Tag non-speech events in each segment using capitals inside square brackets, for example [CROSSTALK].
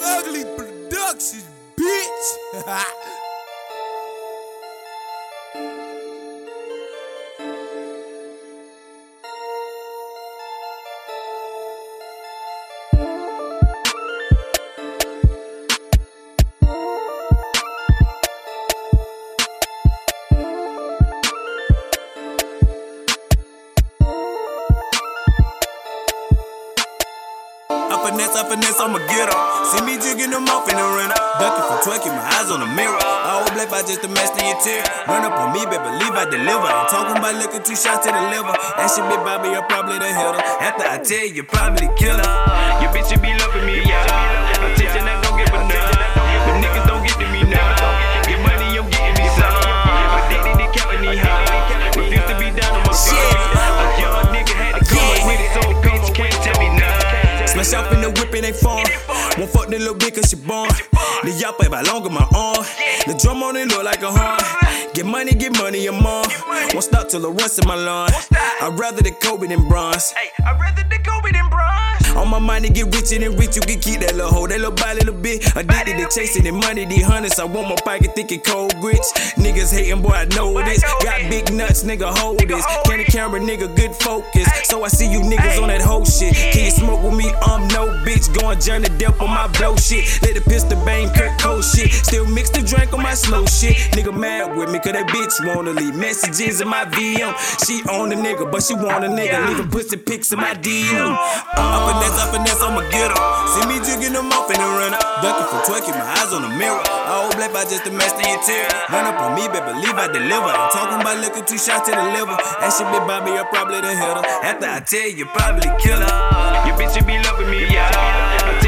Young Ugly Productions, bitch. [LAUGHS] finesse, I finesse, I'ma get her. See me jigging them off in the run Ducking for twerking, my eyes on the mirror. I hold black by just to master your tear. Run up on me, baby, believe I deliver. Ain't talking about looking two shots to the liver. That shit be Bobby, you're probably the hitter. After I tell you, you probably kill her. Your bitch should be loving me, yeah. Attention, I don't give a none. In the whip, it ain't fun. Won't fuck the little bitch cause she born. The yappa long longer my arm. The drum on it look like a horn. Get money, get money, I'm on. Won't stop till the rust in my lawn. I'd rather the Kobe than bronze. Hey, I'd rather the Kobe than bronze. On my mind to get richer than rich, you can keep that little hoe, that little body little bit. Addicted to chasing the money, these hundreds. I want my pocket thinking cold grits. Niggas hating, boy, I know this. Got big nuts, nigga, hold this. Candy camera, nigga, good focus. So I see you niggas on that whole shit. Can you smoke with me? I'm no bitch. Going journey depth on my blow shit. Let the pistol bang, Kurt Cole shit. Still mix the drink on my slow shit. Nigga mad with me, cause that bitch wanna leave messages in my VM. She on the nigga, but she want a nigga. Leaving pussy pics in my DM. Up and finesse, up finesse, I'ma get her. See me jigging them off in the runner. Ducking for twerking, my eyes on the mirror. I hold black by just to master your tear. Run up on me, baby, believe I deliver. Ain't talking about looking two shots to the liver. That shit be Bobby, you're probably the hitter. After I tell you, probably kill her. Your bitch should be loving me, yeah.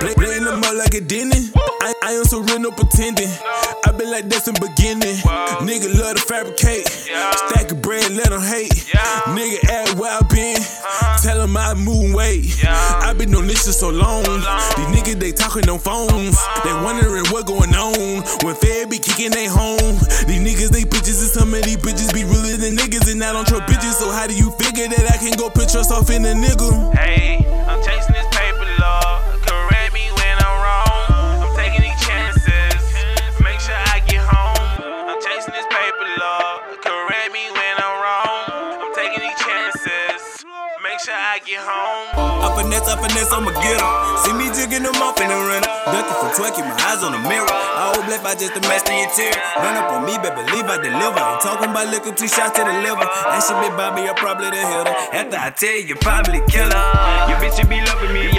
Play, them out like a Denny. I, I real, no pretending. i been like this in the beginning. Nigga love to fabricate. Stack of bread, let them hate. Nigga act where I been. Tell them I move weight. i been on this shit so long. These niggas, they talking on phones. They wondering what going on. When Fed be kicking they home. These niggas, they bitches, and some of these bitches be realer than niggas. And I don't trust bitches, so how do you figure that I can go put yourself in a nigga? Hey, Correct me when I'm wrong. I'm taking these chances. Make sure I get home. I finesse, I finesse, I'ma get her. See me jigging them off in the runner. Ducking for twerking, my eyes on the mirror. I hold black by just to master your tear. Run up on me, baby, believe I deliver. I ain't talking about looking two shots to the liver. That shit be Bobby, you're probably the hitter. After I tell you, probably kill her. Your bitch should be loving me,